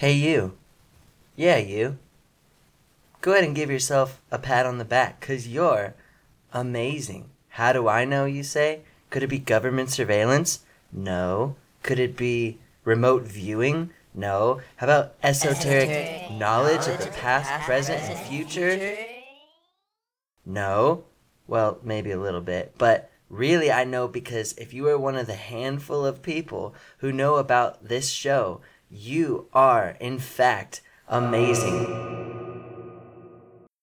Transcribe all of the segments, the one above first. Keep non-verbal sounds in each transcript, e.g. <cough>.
Hey, you. Yeah, you. Go ahead and give yourself a pat on the back, because you're amazing. How do I know, you say? Could it be government surveillance? No. Could it be remote viewing? No. How about esoteric, Esoteric knowledge of the knowledge past, present, and future? No. Well, maybe a little bit. But really, I know because if you are one of the handful of people who know about this show, you are, in fact, amazing.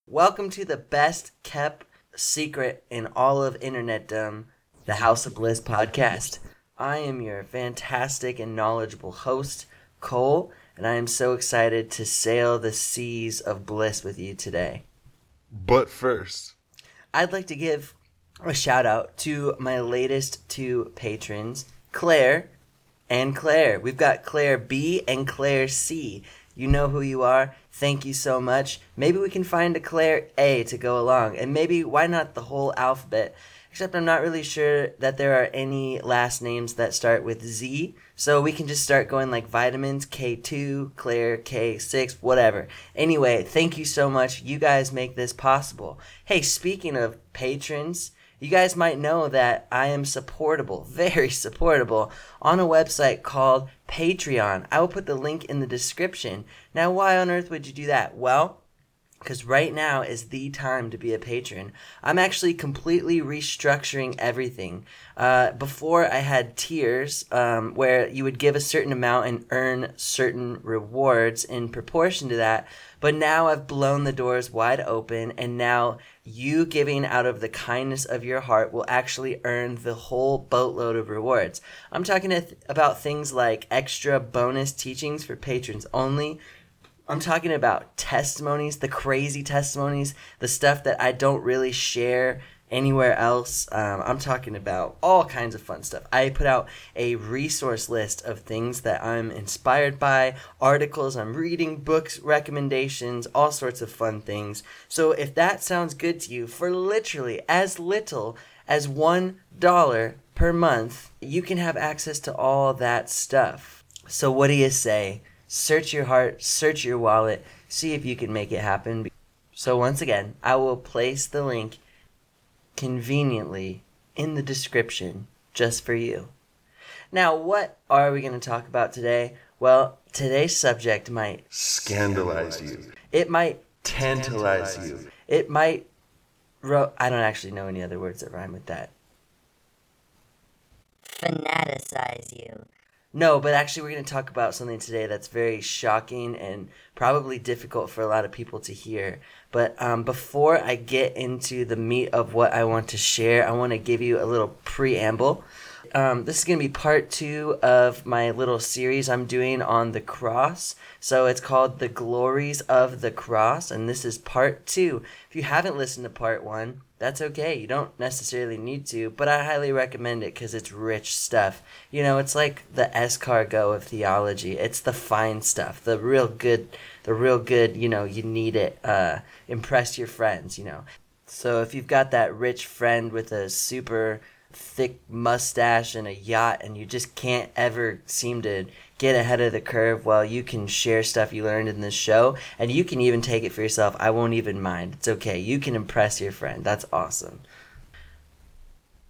Welcome to the best kept secret in all of Internetdom, the House of Bliss podcast. I am your fantastic and knowledgeable host, Cole, and I am so excited to sail the seas of bliss with you today. But first, I'd like to give a shout out to my latest two patrons, Claire and Claire. We've got Claire B and Claire C. You know who you are. Thank you so much. Maybe we can find a Claire A to go along, and maybe why not the whole alphabet? Except I'm not really sure that there are any last names that start with Z, so we can just start going like vitamins K2, Claire K6, whatever. Anyway, thank you so much. You guys make this possible. Hey, speaking of patrons, you guys might know that I am supportable, <laughs> very supportable, on a website called Patreon. I will put the link in the description. Now, why on earth would you do that? Well, because right now is the time to be a patron. I'm actually completely restructuring everything. Uh, before I had tiers um, where you would give a certain amount and earn certain rewards in proportion to that, but now I've blown the doors wide open, and now you giving out of the kindness of your heart will actually earn the whole boatload of rewards. I'm talking th- about things like extra bonus teachings for patrons only I'm talking about testimonies, the crazy testimonies, the stuff that I don't really share anywhere else. Um, I'm talking about all kinds of fun stuff. I put out a resource list of things that I'm inspired by, articles I'm reading, books, recommendations, all sorts of fun things. So if that sounds good to you, for literally as little as $1 per month, you can have access to all that stuff. So what do you say? search your heart, search your wallet, see if you can make it happen. So, once again, I will place the link conveniently in the description just for you. Now, what are we going to talk about today? Well, today's subject might, scandalize you, it might, tantalize you, it might, ro- I don't actually know any other words that rhyme with that. fanaticize you. No, but actually, we're going to talk about something today that's very shocking and probably difficult for a lot of people to hear. But um, before I get into the meat of what I want to share, I want to give you a little preamble. Um, this is going to be part two of my little series I'm doing on the cross. So it's called The Glories of the Cross, and this is part two. If you haven't listened to part one, that's okay. You don't necessarily need to, but I highly recommend it because it's rich stuff. You know, it's like the escargot of theology. It's the fine stuff, the real good, the real good. You know, you need it. Uh, impress your friends. You know, so if you've got that rich friend with a super thick mustache and a yacht, and you just can't ever seem to get ahead of the curve, well, you can share stuff you learned in this show, and you can even take it for yourself. I won't even mind. It's okay. You can impress your friend. That's awesome.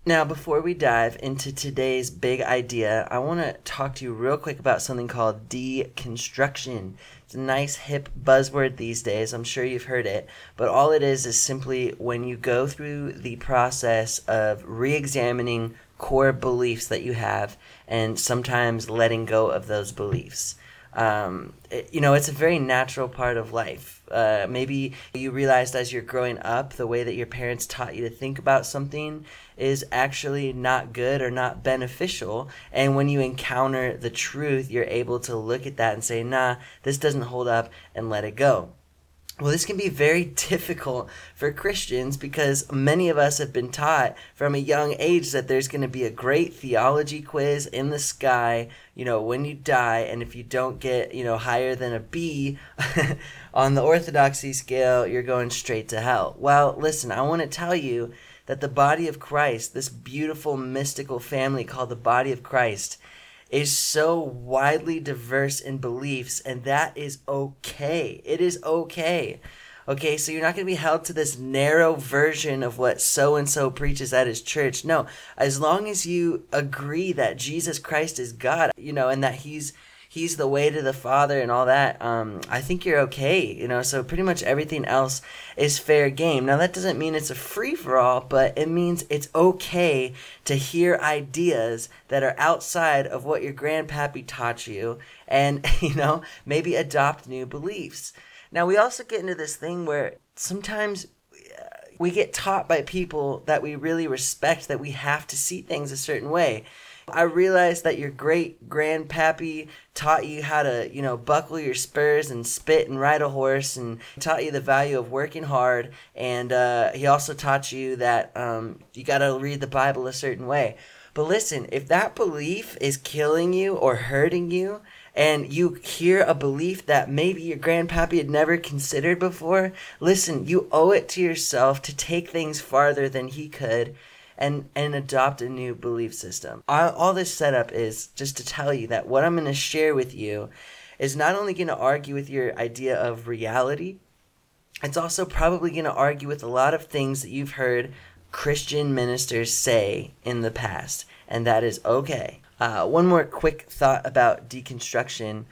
Now, before we dive into today's big idea, I want to talk to you real quick about something called deconstruction. It's a nice hip buzzword these days. I'm sure you've heard it. But all it is is simply when you go through the process of re examining core beliefs that you have and sometimes letting go of those beliefs. Um, it- you know, it's a very natural part of life. Uh, maybe you realized as you're growing up, the way that your parents taught you to think about something is actually not good or not beneficial. And when you encounter the truth, you're able to look at that and say, nah, this doesn't hold up and let it go. Well, this can be very difficult for Christians because many of us have been taught from a young age that there's going to be a great theology quiz in the sky, you know, when you die. And if you don't get, you know, higher than a B <laughs> on the orthodoxy scale, you're going straight to hell. Well, listen, I want to tell you that the body of Christ, this beautiful mystical family called the body of Christ, is so widely diverse in beliefs, and that is okay. It is okay. Okay, so you're not going to be held to this narrow version of what so and so preaches at his church. No, as long as you agree that Jesus Christ is God, you know, and that he's he's the way to the father and all that um, i think you're okay you know so pretty much everything else is fair game. Now that doesn't mean it's a free-for-all but it means it's okay to hear ideas that are outside of what your grandpappy taught you and <laughs> you know maybe adopt new beliefs. Now we also get into this thing where sometimes uh, we get taught by people that we really respect that we have to see things a certain way I realized that your great grandpappy taught you how to, you know, buckle your spurs and spit and ride a horse and taught you the value of working hard. And uh, he also taught you that um, you got to read the Bible a certain way. But listen, if that belief is killing you or hurting you, and you hear a belief that maybe your grandpappy had never considered before, listen, you owe it to yourself to take things farther than he could and and adopt a new belief system. All, all this setup is just to tell you that what I'm going to share with you is not only going to argue with your idea of reality, it's also probably going to argue with a lot of things that you've heard Christian ministers say in the past, and that is okay. Uh, one more quick thought about deconstruction.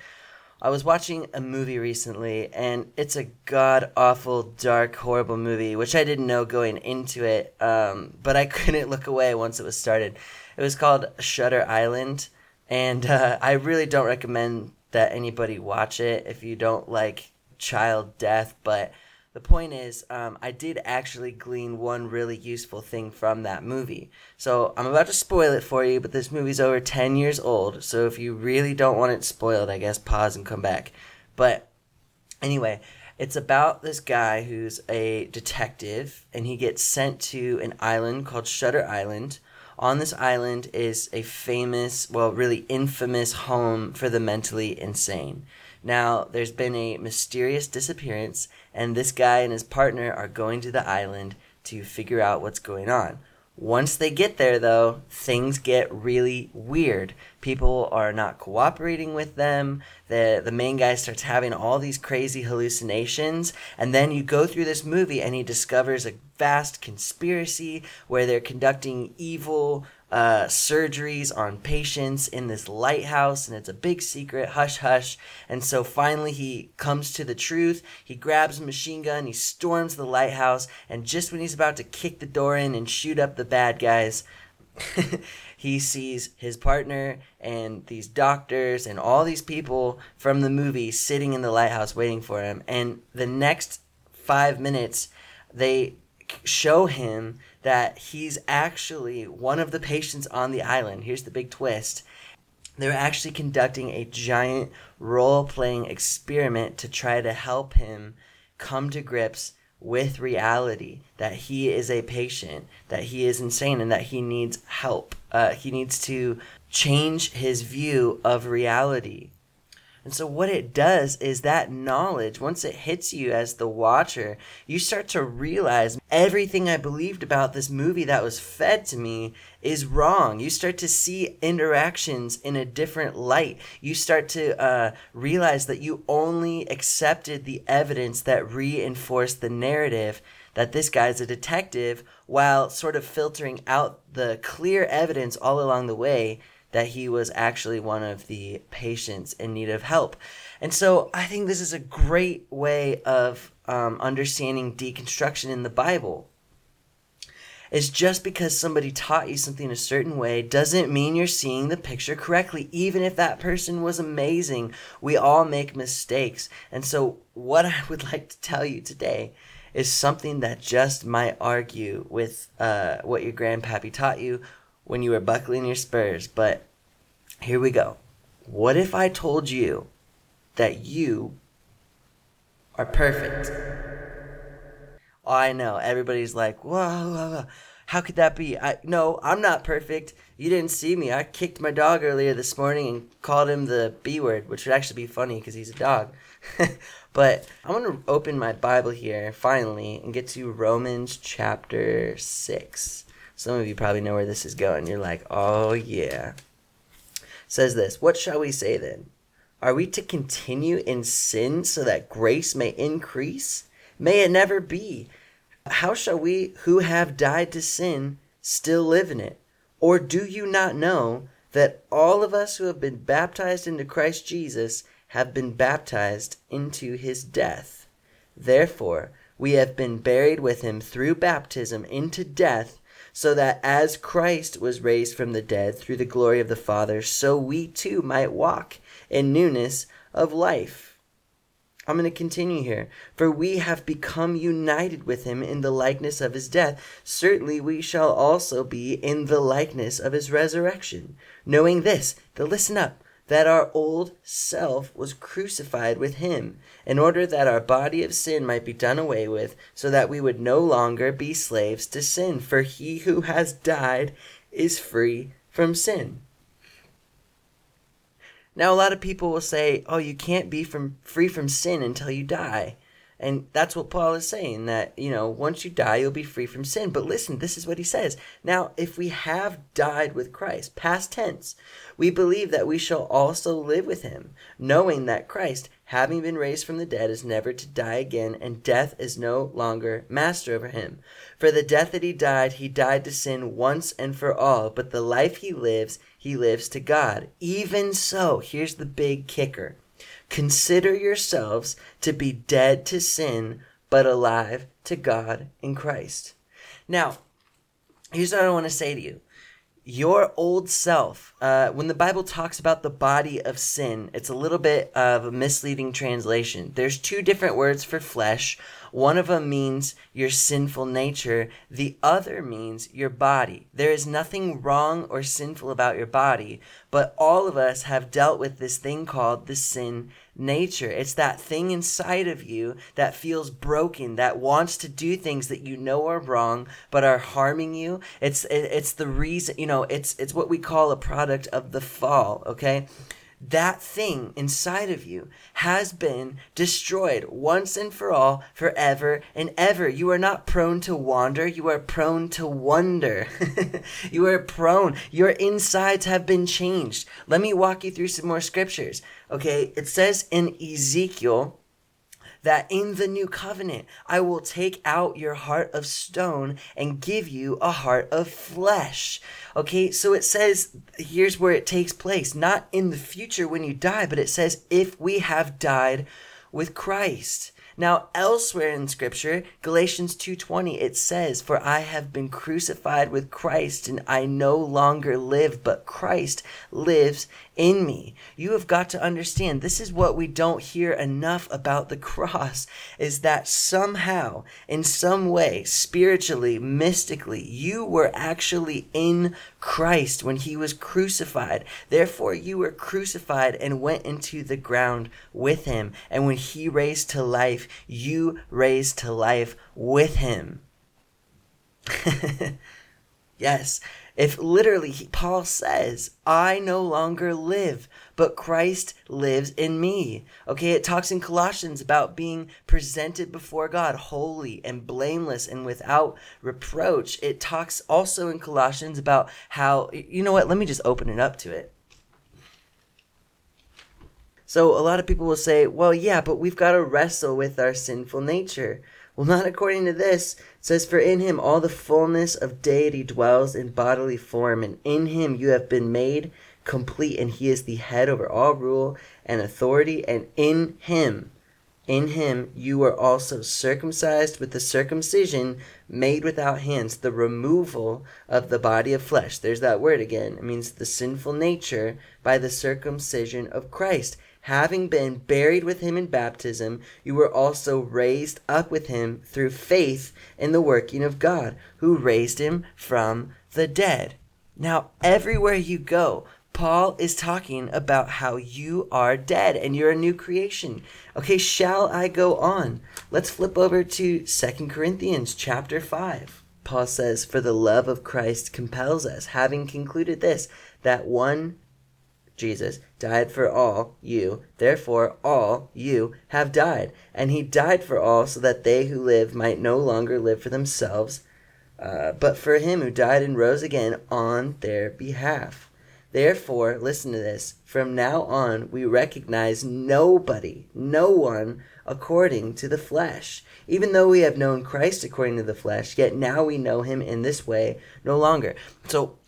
I was watching a movie recently, and it's a god awful, dark, horrible movie, which I didn't know going into it, um, but I <laughs> couldn't look away once it was started. It was called Shutter Island, and uh, I really don't recommend that anybody watch it if you don't like child death, but the point is, um, I did actually glean one really useful thing from that movie. So I'm about to spoil it for you, but this movie's over 10 years old. So if you really don't want it spoiled, I guess pause and come back. But anyway, it's about this guy who's a detective and he gets sent to an island called Shutter Island. On this island is a famous, well, really infamous home for the mentally insane. Now, there's been a mysterious disappearance, and this guy and his partner are going to the island to figure out what's going on. Once they get there, though, things get really weird. People are not cooperating with them. The, the main guy starts having all these crazy hallucinations. And then you go through this movie, and he discovers a vast conspiracy where they're conducting evil uh, surgeries on patients in this lighthouse, and it's a big secret, hush hush. And so finally, he comes to the truth. He grabs a machine gun, he storms the lighthouse, and just when he's about to kick the door in and shoot up the bad guys, <laughs> he sees his partner and these doctors and all these people from the movie sitting in the lighthouse waiting for him. And the next five minutes, they show him that he's actually one of the patients on the island. Here's the big twist. They're actually conducting a giant role playing experiment to try to help him come to grips with reality that he is a patient, that he is insane, and that he needs help. Uh, he needs to change his view of reality. And so, what it does is that knowledge, once it hits you as the watcher, you start to realize everything I believed about this movie that was fed to me is wrong. You start to see interactions in a different light. You start to uh, realize that you only accepted the evidence that reinforced the narrative that this guy's a detective while sort of filtering out the clear evidence all along the way that he was actually one of the patients in need of help. And so I think this is a great way of um, understanding deconstruction in the Bible. Is just because somebody taught you something a certain way doesn't mean you're seeing the picture correctly, even if that person was amazing. We all make mistakes. And so, what I would <laughs> like to tell you today is something that just might argue with uh, what your grandpappy taught you when you were buckling your spurs. But here we go. What if I told you that you are perfect? Oh, I know. Everybody's like, whoa, whoa. How could that be? I no, I'm not perfect. You didn't see me. I kicked my dog earlier this morning and called him the B word, which would actually be funny because he's a dog. <laughs> but I'm gonna open my Bible here finally and get to Romans chapter six. Some of you probably know where this is going. You're like, oh yeah. says this What shall we say then? Are we to continue in sin so that grace may increase? May it never be. How shall we who have died to sin still live in it? Or do you not know that all of us who have been baptized into Christ Jesus have been baptized into his death? Therefore, we have been buried with him through baptism into death, so that as Christ was raised from the dead through the glory of the Father, so we too might walk in newness of life. I'm going to continue here. For we have become united with him in the likeness of his death. Certainly we shall also be in the likeness of his resurrection. Knowing this, to listen up, that our old self was crucified with him, in order that our body of sin might be done away with, so that we would no longer be slaves to sin. For he who has died is free from sin. Now, a lot of people will say, "Oh, you can't be from free from sin until you die," and that's what Paul is saying. That you know, once you die, you'll be free from sin. But listen, this is what he says. Now, if we have died with Christ, past tense, we believe that we shall also live with Him, knowing that Christ, having been raised from the dead, is never to die again, and death is no longer master over him. For the death that he died, he died to sin once and for all. But the life he lives he lives to God. Even so, here's the big kicker consider yourselves to be dead to sin, but alive to God in Christ. Now, here's what I want to say to you. Your old self, uh, when the Bible talks about the body of sin, it's a little bit of a misleading translation. There's two different words for flesh. One of them means your sinful nature, the other means your body. There is nothing wrong or sinful about your body, but all of us have dealt with this thing called the sin nature. It's that thing inside of you that feels broken, that wants to do things that you know are wrong but are harming you. It's it's the reason, you know, it's it's what we call a product of the fall, okay? That thing inside of you has been destroyed once and for all, forever and ever. You are not prone to wander, you are prone to wonder. <laughs> you are prone, your insides have been changed. Let me walk you through some more scriptures. Okay, it says in Ezekiel that in the new covenant I will take out your heart of stone and give you a heart of flesh. Okay, so it says here's where it takes place, not in the future when you die, but it says if we have died with Christ. Now, elsewhere in scripture, Galatians 2:20, it says, "For I have been crucified with Christ, and I no longer live, but Christ lives in me." You have got to understand, this is what we don't hear enough about the cross is that somehow, in some way, spiritually, mystically, you were actually in Christ when he was crucified. Therefore, you were crucified and went into the ground with him. And when he raised to life, you raised to life with him. <laughs> yes. If literally Paul says, I no longer live, but Christ lives in me. Okay, it talks in Colossians about being presented before God holy and blameless and without reproach. It talks also in Colossians about how, you know what, let me just open it up to it. So a lot of people will say, well, yeah, but we've got to wrestle with our sinful nature. Well, not according to this. It says, For in him all the fullness of deity dwells in bodily form, and in him you have been made complete, and he is the head over all rule and authority, and in him, in him you were also circumcised with the circumcision made without hands, the removal of the body of flesh. There's that word again. It means the sinful nature by the circumcision of Christ having been buried with him in baptism, you were also raised up with him through faith in the working of God, who raised him from the dead. Now, everywhere you go, Paul is talking about how you are dead and you're a new creation. Okay, shall I go on? Let's flip over to Second Corinthians chapter 5. Paul says, For the love of Christ compels us, having concluded this, that one Jesus, died for all you. Therefore, all you have died. And he died for all so that they who live might no longer live for themselves, uh, but for him who died and rose again on their behalf. Therefore, listen to this. From now on, we recognize nobody, no one, according to the flesh. Even though we have known Christ according to the flesh, yet now we know him in this way no longer. So,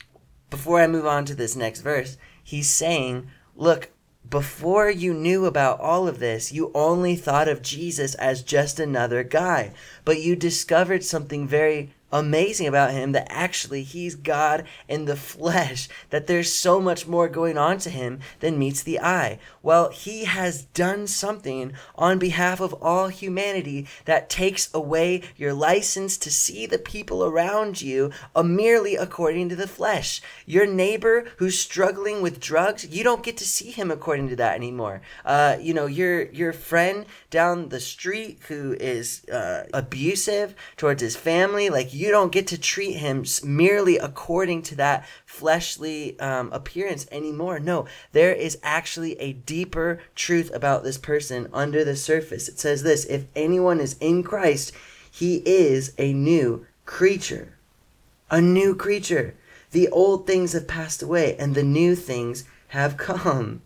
before I move on to this next verse, he's saying, Look, before you knew about all of this, you only thought of Jesus as just another guy. But you discovered something very amazing about him that actually he's God in the flesh, that there's so much more going on to him than meets the eye. Well, he has done something on behalf of all humanity that takes away your license to see the people around you merely according to the flesh. Your neighbor who's struggling with drugs, you don't get to see him according to that anymore. Uh, you know, your your friend down the street who is uh, abusive towards his family, like you don't get to treat him merely according to that fleshly um, appearance anymore. No, there is actually a deeper truth about this person under the surface. It says this if anyone is in Christ, he is a new creature. A new creature. The old things have passed away and the new things have come.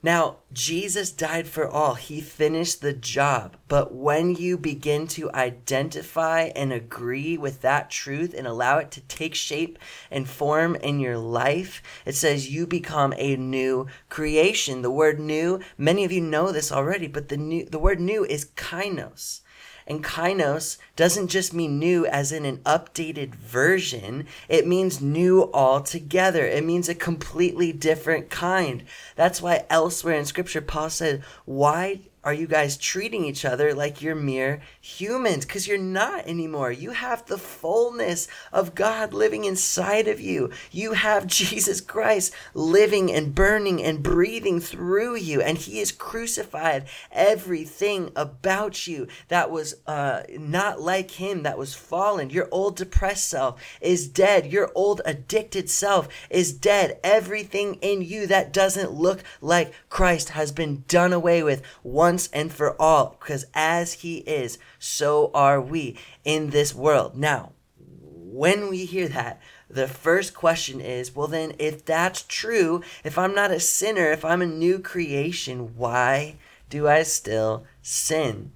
Now, Jesus died for all. He finished the job. But when you begin to identify and agree with that truth and allow it to take shape and form in your life, it says you become a new creation. The word new, many of you know this already, but the new the word new is kainos. And kainos doesn't just mean new as in an updated version, it means new altogether. It means a completely different kind. That's why elsewhere in scripture, Paul said, Why are you guys treating each other like you're mere humans? Because you're not anymore. You have the fullness of God living inside of you. You have <laughs> Jesus Christ living and burning and breathing through you, and He has crucified everything about you that was uh, not like Him, that was fallen. Your old depressed self is dead. Your old addicted self is dead. Everything in you that doesn't look like Christ has been done away with once and for all, because as He is, so are we in this world. Now, when we hear that, the first question is well, then, if that's true, if I'm not a sinner, if I'm a new creation, why do I still sin?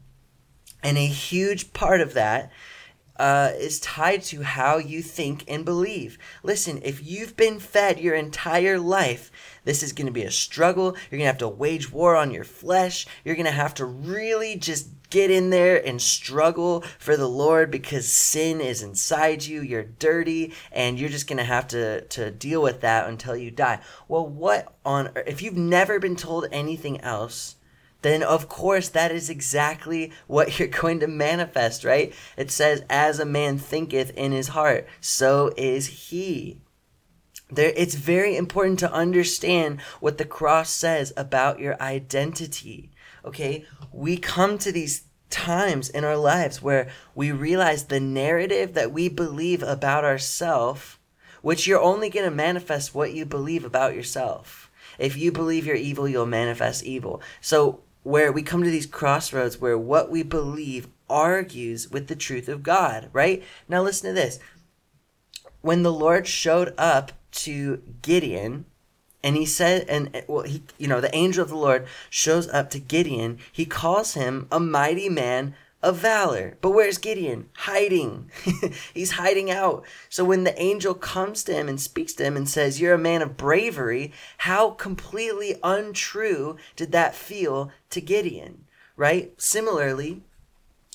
And a huge part of that uh, is tied to how you think and believe. Listen, if you've been fed your entire life, this is going to be a struggle. You're going to have to wage war on your flesh. You're going to have to really just get in there and struggle for the Lord because sin is inside you. You're dirty and you're just going to have to to deal with that until you die. Well, what on if you've never been told anything else, then of course that is exactly what you're <laughs> going to manifest, right? It says, as a man thinketh in his heart, so is he. There, it's very important to understand what the cross says about your identity. Okay? We come to these times in our lives where we realize the narrative that we believe about ourselves, which you're only going to manifest what you believe about yourself. If you believe you're evil, you'll manifest evil. So where we come to these crossroads where what we believe argues with the truth of God, right? Now listen to this. When the Lord showed up to Gideon, and he said, and eh, well, he, you know, the angel of the Lord shows up to Gideon. He calls him a mighty man of valor. But where's Gideon? Hiding. <laughs> He's hiding out. So when the angel comes to him and speaks to him and says, You're a man of bravery, how completely untrue did that feel to Gideon? Right? Similarly,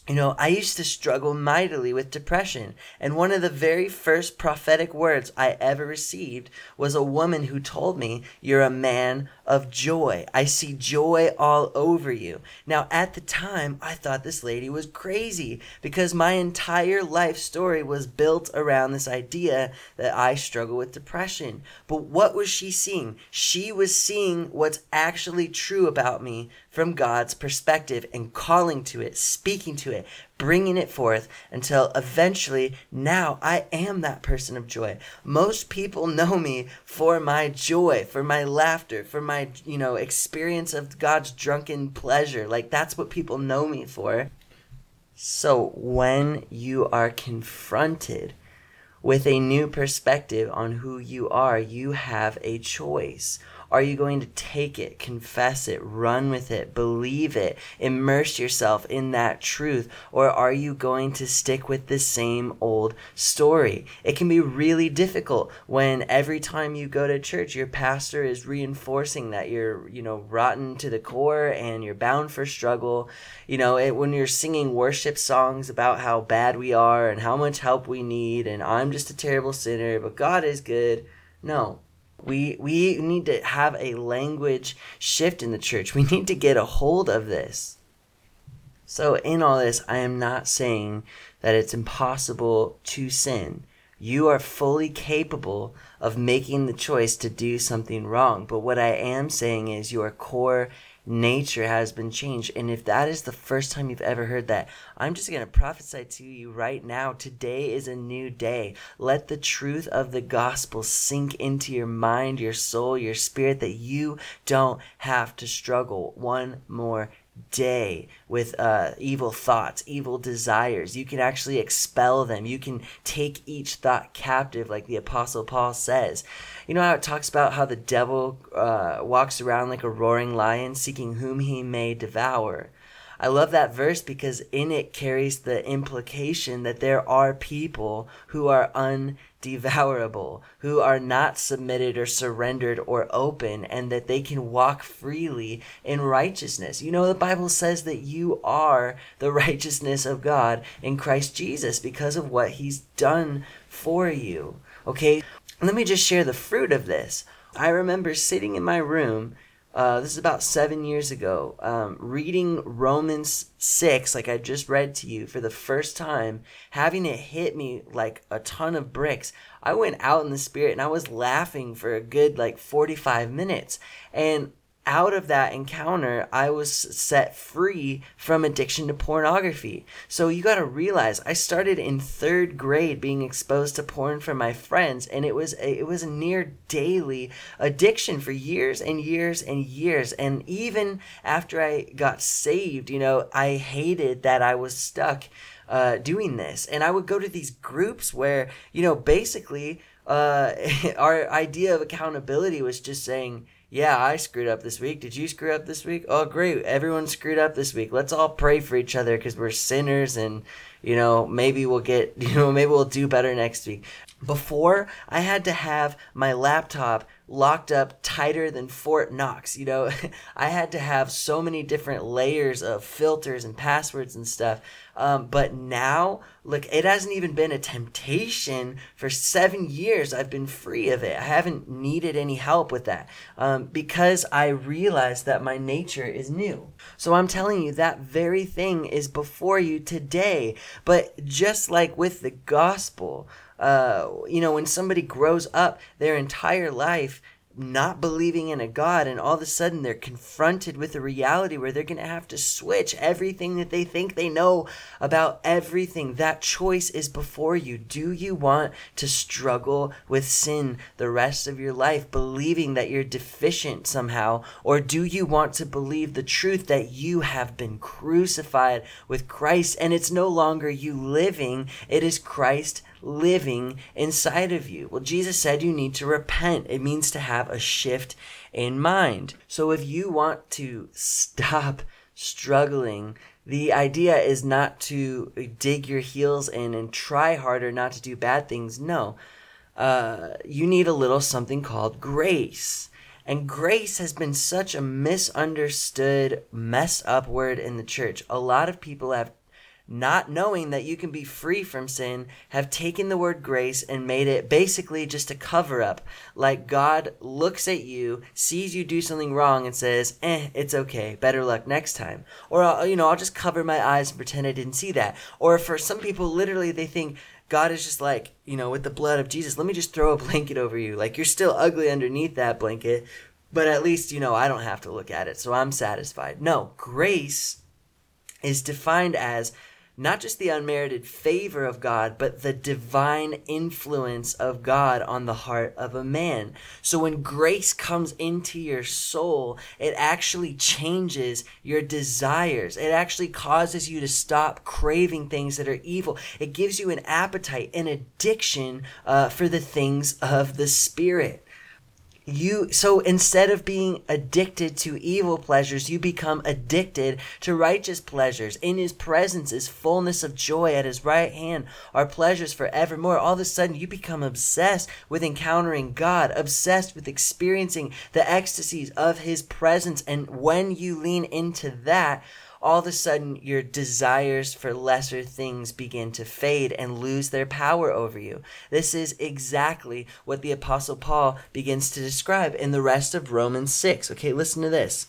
you know, I used to struggle mightily with depression, and one of the very first prophetic words I ever received was a woman who told me, You're a man of joy. I see joy all over you. Now, at the time, I thought this lady was crazy because my entire life story was built around this idea that I struggle with depression. But what was she seeing? She was seeing what's actually true about me from God's perspective and calling to it, speaking to it, bringing it forth until eventually now I am that person of joy. Most people <laughs> know me for my joy, for my laughter, for my, you know, experience of God's drunken pleasure. Like that's what people know me for. So when you are confronted with a new perspective on who you are, you have a choice. Are you going to take it, confess it, run with it, believe it, immerse yourself in that truth? Or are you going to stick with the same old story? It can be really difficult when every time you go to church, your pastor is reinforcing that you're, you know, rotten to the core and you're bound for struggle. You know, it, when you're singing worship songs about how bad we are and how much help we need, and I'm just a terrible sinner, but God is good. No, we we need to have a language shift in the church. We need to get a hold of this. So in all this, I am not saying that it's impossible to sin. You are fully capable of making the choice to do something wrong. But what I am saying is your core nature has been changed. And if that is the first time you've ever heard that, I'm just going to prophesy to you right now. Today is a new day. Let the truth of the gospel sink into your mind, your soul, your spirit that you don't have to struggle one more day with uh, evil thoughts, evil desires. You can actually expel them. You can take each thought captive, like the Apostle Paul says. You know how it talks about how the devil uh, walks around like a roaring lion, seeking whom he may devour. I love that verse because in it carries the implication that there are people who are undevourable, who are not submitted or surrendered or open, and that they can walk freely in righteousness. You know, the Bible says that you are the <laughs> righteousness of God in Christ Jesus because of what he's done for you. Okay, let me just share the fruit of this. I remember sitting in my room uh, this is about seven years ago, um, reading Romans 6, like I just read to you for the first time, having it hit me like a ton of bricks. I went out in the spirit and I was laughing for a good like 45 minutes. And out of that encounter, I was set free from addiction to pornography. So you got to realize I started in 3rd grade being exposed to porn from my friends and it was a, it was a near daily addiction for years and years and years and even after I got saved, you know, I hated that I was stuck uh, doing this. And I would go to these groups where, you know, basically uh, <laughs> our idea of accountability was just saying, yeah, I screwed up this week. Did you screw up this week? Oh, great. Everyone screwed up this week. Let's all pray for each other because we're sinners and, you know, maybe we'll get, <laughs> you know, maybe we'll do better next week. Before, I had to have my laptop locked up tighter than Fort Knox. You know, <laughs> I had to have so many different layers of filters and passwords and stuff. Um, but now, look, it hasn't even been a temptation for seven years. I've been free of it. I haven't needed any help with that um, because I realized that my nature is new. So I'm telling you, that very thing is before you today. But just like with the gospel, uh, you know, when somebody grows up their entire life not believing in a God, and all of a sudden they're confronted with a reality where they're going to have to switch everything that they think they know about everything. That choice is before you. Do you want to struggle with sin the rest of your life, believing that you're deficient somehow? Or do you want to believe the truth that you have been crucified with Christ and it's no longer you living, it is Christ living inside of you. Well, Jesus said you need to repent. It means to have a shift in mind. So if you want to stop struggling, the idea is not to dig your heels in and try harder not to do bad things. No. Uh, you need a little something called grace. And grace has been such a misunderstood, messed up word in the church. A lot of people have not knowing that you can be free from sin, have taken the word grace and made it basically just a cover up. Like God looks at you, sees you do something wrong, and says, eh, it's okay, better luck next time. Or, you know, I'll just cover my eyes and pretend I didn't see that. Or for some people, literally, they think, God is just like, you know, with the blood of Jesus, let me just throw a <laughs> blanket over you. Like, you're still ugly underneath that blanket, but at least, you know, I don't have to look at it, so I'm satisfied. No, grace is defined as not just the unmerited favor of God, but the divine influence of God on the heart of a man. So when grace comes into your soul, it actually changes your desires. It actually causes you to stop craving things that are evil. It gives you an appetite, an addiction uh, for the things of the Spirit you so instead of being addicted to evil pleasures you become addicted to righteous pleasures. In his presence is fullness of joy. At his right hand are pleasures forevermore. All of a sudden you become obsessed with encountering god obsessed with experiencing the ecstasies of his presence. And when you lean into that all of a sudden your desires for lesser things begin to fade and lose their power over you. This is exactly what the Apostle Paul begins to describe in the rest of Romans 6. Okay, listen to this.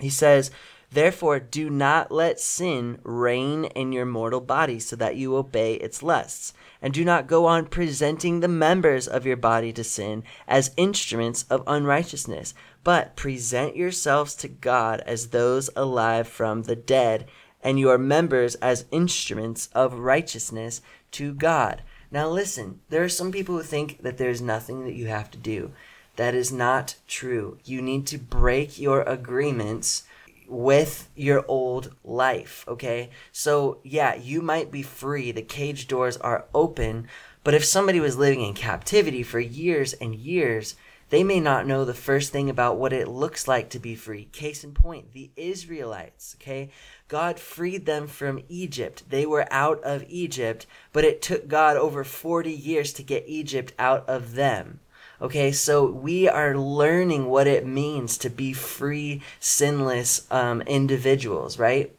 He says, Therefore, do not let sin reign in your mortal body so that you obey its lusts. And do not go on presenting the members of your body to sin as instruments of unrighteousness, but present yourselves to God as those alive from the dead, and your members as instruments of righteousness to God. Now, listen, there are some people who think that there's nothing that you have to do. That is not true. You need to break your agreements with your old life, okay? So, yeah, you might be free. The cage doors are open. But if somebody was living in captivity for years and years, they may not know the first thing about what it looks like to be free. Case in point, the Israelites, okay? God freed them from Egypt. They were out of Egypt, but it took God over 40 years to get Egypt out of them. Okay, so we are learning what it means to be free, sinless um, individuals, right?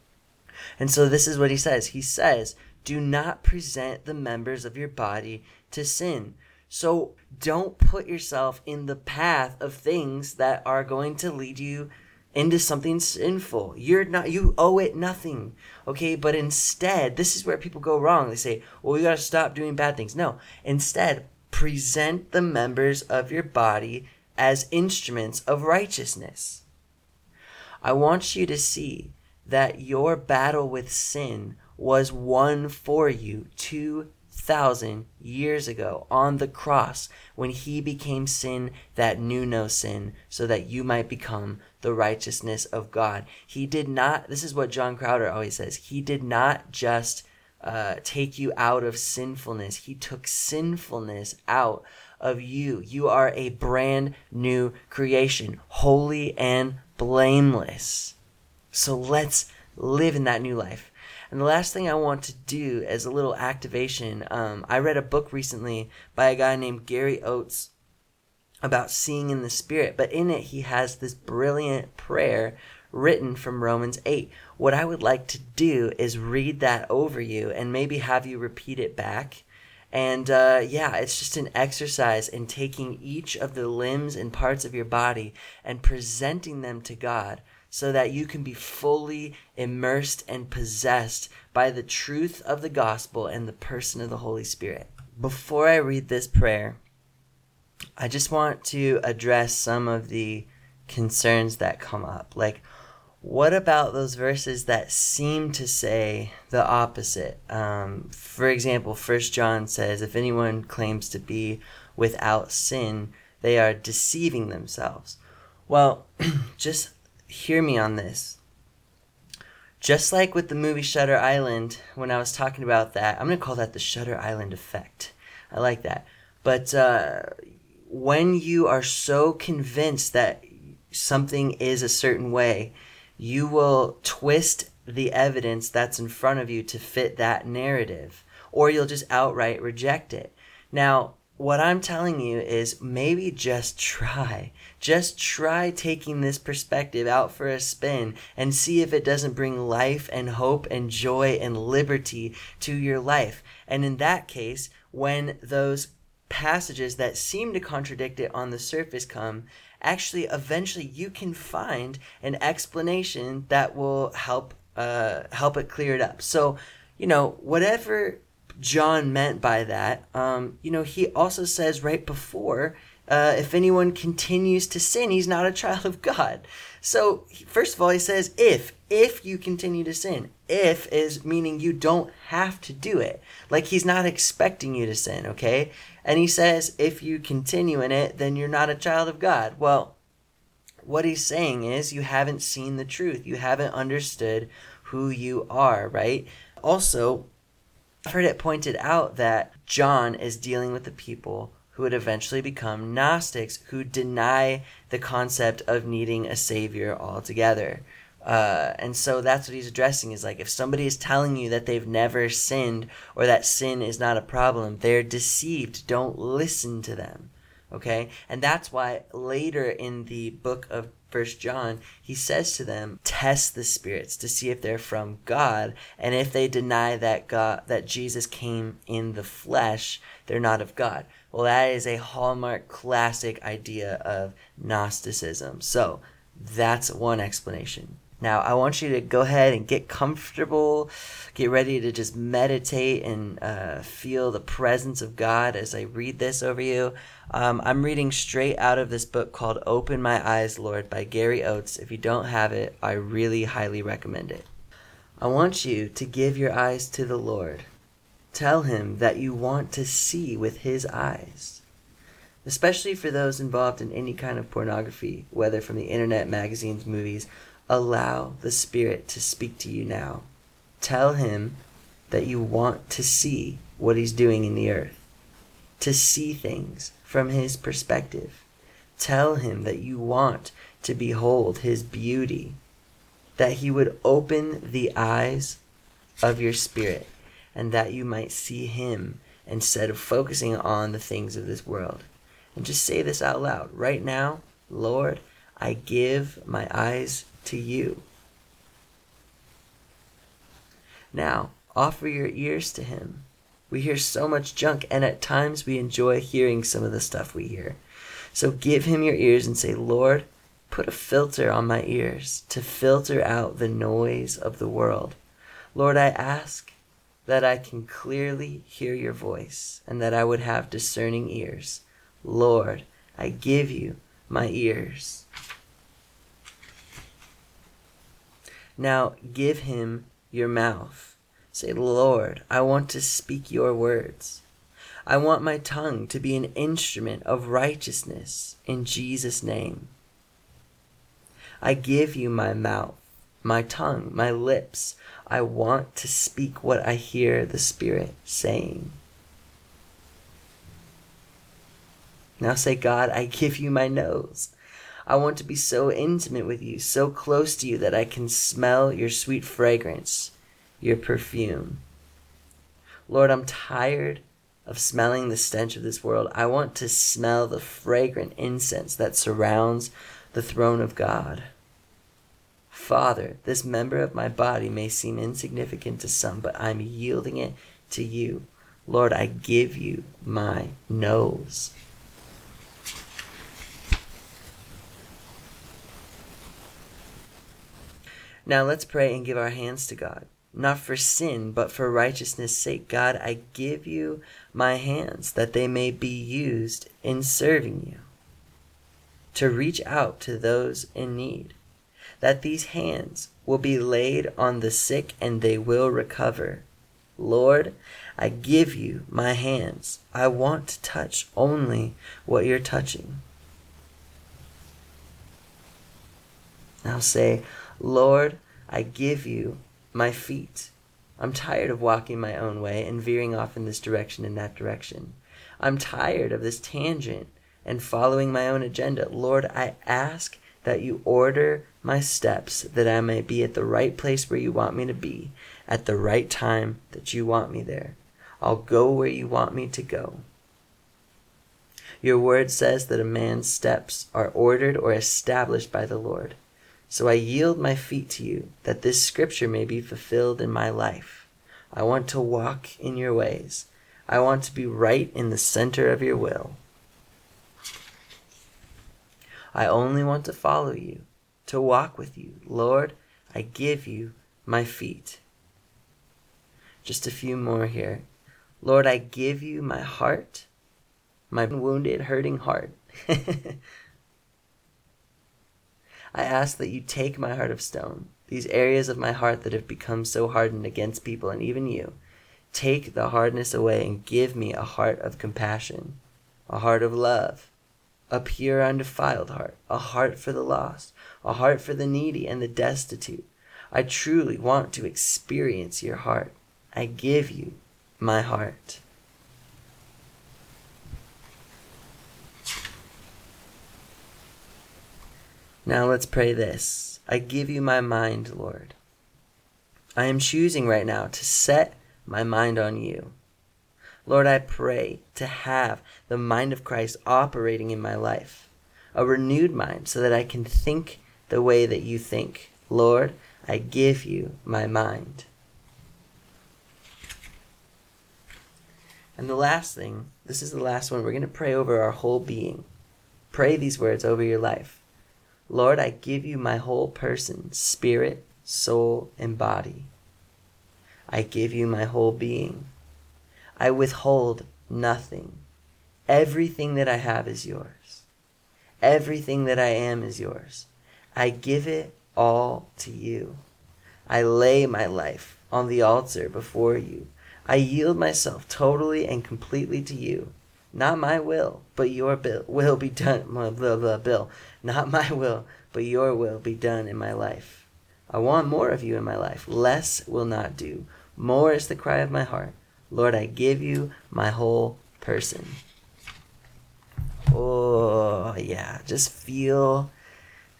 And so this is what he says. He says, Do not present the members of your body to sin. So don't put yourself in the path of things that are going to lead you into something sinful. You're not you owe it nothing. Okay? But instead, this is where people go wrong. They say, "Well, we got to stop doing bad things." No. Instead, present the members of your body as instruments of righteousness. I want you to see that your battle with sin was won for you 2,000 years ago on the cross when he became sin that knew no sin, so that you might become the righteousness of God. He did not, this is what John Crowder always says, he did not just uh, take you out of sinfulness. He took sinfulness out of you. You are a brand new creation, holy and blameless. So let's live in that new life. And the last thing I want to do as a little activation, um, I read a book recently by a guy named Gary Oates about seeing in the spirit, but in it he has this brilliant prayer written from Romans 8. What I would like to do is read that over you and maybe have you repeat it back. And uh, yeah, it's just an exercise in taking each of the limbs and parts of your body and presenting them to God so that you can be fully immersed and possessed by the truth of the gospel and the person of the Holy Spirit. Before I read this prayer, I just want to address some of the concerns that come up. Like, what about those verses that seem to say the opposite? Um, for example, First John says, "If anyone claims to be without sin, they are deceiving themselves." Well, <clears throat> just hear me on this. Just like with the movie Shutter Island, when I was talking about that, I'm going to call that the Shutter Island effect. I like that. But uh, when you are so convinced that something is a certain way, you will twist the evidence that's in front of you to fit that narrative, or you'll just outright reject it. Now, what I'm telling you is maybe just try. Just try taking this perspective out for a spin and see if it doesn't bring life and hope and joy and liberty to your life. And in that case, when those passages that seem to contradict it on the surface come, actually eventually you can find an explanation that will help uh, help it clear it up. So, you know, whatever John meant by that, um, you know, he also says right before uh, if anyone continues to sin, he's not a child of God. So, first of all, he says, if, if you continue to sin. If is meaning you don't have to do it. Like he's not expecting you to sin, okay? And he says, if you continue in it, then you're not a child of God. Well, what he's saying is you haven't seen the truth. You haven't understood who you are, right? Also, I've heard it pointed out that John is dealing with the people who would eventually become Gnostics who deny the concept of needing a savior altogether. Uh, and so that's what he's addressing is like if somebody is telling you that they've never sinned or that sin is not a problem, they're deceived. Don't listen to them. Okay? And that's why later in the book of First John, he says to them, test the spirits to see if they're from God, and if they deny that God that Jesus came in the flesh, they're not of God. Well, that is a hallmark classic idea of Gnosticism. So, that's one explanation. Now, I want you to go ahead and get comfortable, get ready to just meditate and uh, feel the presence of God as I read this over you. Um, I'm reading straight out of this book called Open My Eyes, Lord by Gary Oates. If you don't have it, I really highly recommend it. I want you to give your eyes to the Lord. Tell him that you want to see with his eyes. Especially for those involved in any kind of pornography, whether from the internet, magazines, movies, Allow the Spirit to speak to you now. Tell Him that you want to see what He's doing in the earth, to see things from His perspective. Tell Him that you want to behold His beauty, that He would open the eyes of your spirit, and that you might see Him instead of focusing on the things of this world. And just say this out loud. Right now, Lord, I give my eyes to you. Now, offer your ears to Him. We hear so much junk, and at times we enjoy hearing some of the stuff we hear. So give Him your ears and say, Lord, put a filter on my ears to filter out the noise of the world. Lord, I ask that I can clearly hear your voice and that I would have discerning ears. Lord, I give you my ears. Now give him your mouth. Say, Lord, I want to speak your words. I want my tongue to be an instrument of righteousness in Jesus' name. I give you my mouth, my tongue, my lips. I want to speak what I hear the Spirit saying. Now say, God, I give you my nose. I want to be so intimate with you, so close to you that I can smell your sweet fragrance, your perfume. Lord, I'm tired of smelling the stench of this world. I want to smell the fragrant incense that surrounds the throne of God. Father, this member of my body may seem insignificant to some, but I'm yielding it to you. Lord, I give you my nose. Now let's pray and give our hands to God. Not for sin, but for righteousness' sake. God, I give you my hands that they may be used in serving you, to reach out to those in need. That these hands will be laid on the sick and they will recover. Lord, I give you my hands. I want to touch only what you're touching. Now say, Lord, I give you my feet. I'm tired of walking my own way and veering off in this direction and that direction. I'm tired of this tangent and following my own agenda. Lord, I ask that you order my steps that I may be at the right place where you want me to be at the right time that you want me there. I'll go where you want me to go. Your word says that a man's steps are ordered or established by the Lord. So I yield my feet to you, that this scripture may be fulfilled in my life. I want to walk in your ways. I want to be right in the center of your will. I only want to follow you, to walk with you. Lord, I give you my feet. Just a few more here. Lord, I give you my heart, my wounded, hurting heart. <laughs> I ask that you take my heart of stone, these areas of my heart that have become so hardened against people and even you. Take the hardness away and give me a heart of compassion, a heart of love, a pure, undefiled heart, a heart for the lost, a heart for the needy and the destitute. I truly want to experience your heart. I give you my heart. Now let's pray this. I give you my mind, Lord. I am choosing right now to set my mind on you. Lord, I pray to have the mind of Christ operating in my life, a renewed mind so that I can think the way that you think. Lord, I give you my mind. And the last thing, this is the last one, we're going to pray over our whole being. Pray these words over your life. Lord, I give you my whole person, spirit, soul, and body. I give you my whole being. I withhold nothing. Everything that I have is yours. Everything that I am is yours. I give it all to you. I lay my life on the altar before you. I yield myself totally and completely to you. Not my will, but your will be done. <laughs> Blah, blah, blah, bill. Not my will, but your will be done in my life. I want more of you in my life. Less will not do. More is the cry of my heart. Lord, I give you my whole person. Oh, yeah. Just feel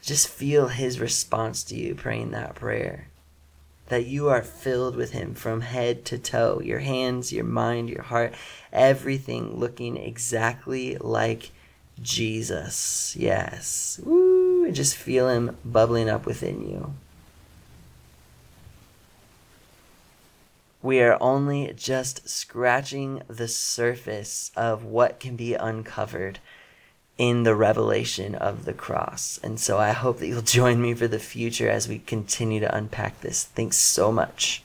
just feel his response to you praying that prayer. That you are filled with him from head to toe, your hands, your mind, your heart, everything looking exactly like Jesus. Yes. Woo, just feel him bubbling up within you. we are only just scratching the surface of what can be uncovered in the revelation of the cross. And so I hope that you'll <laughs> join me for the future as we continue to unpack this. Thanks so much.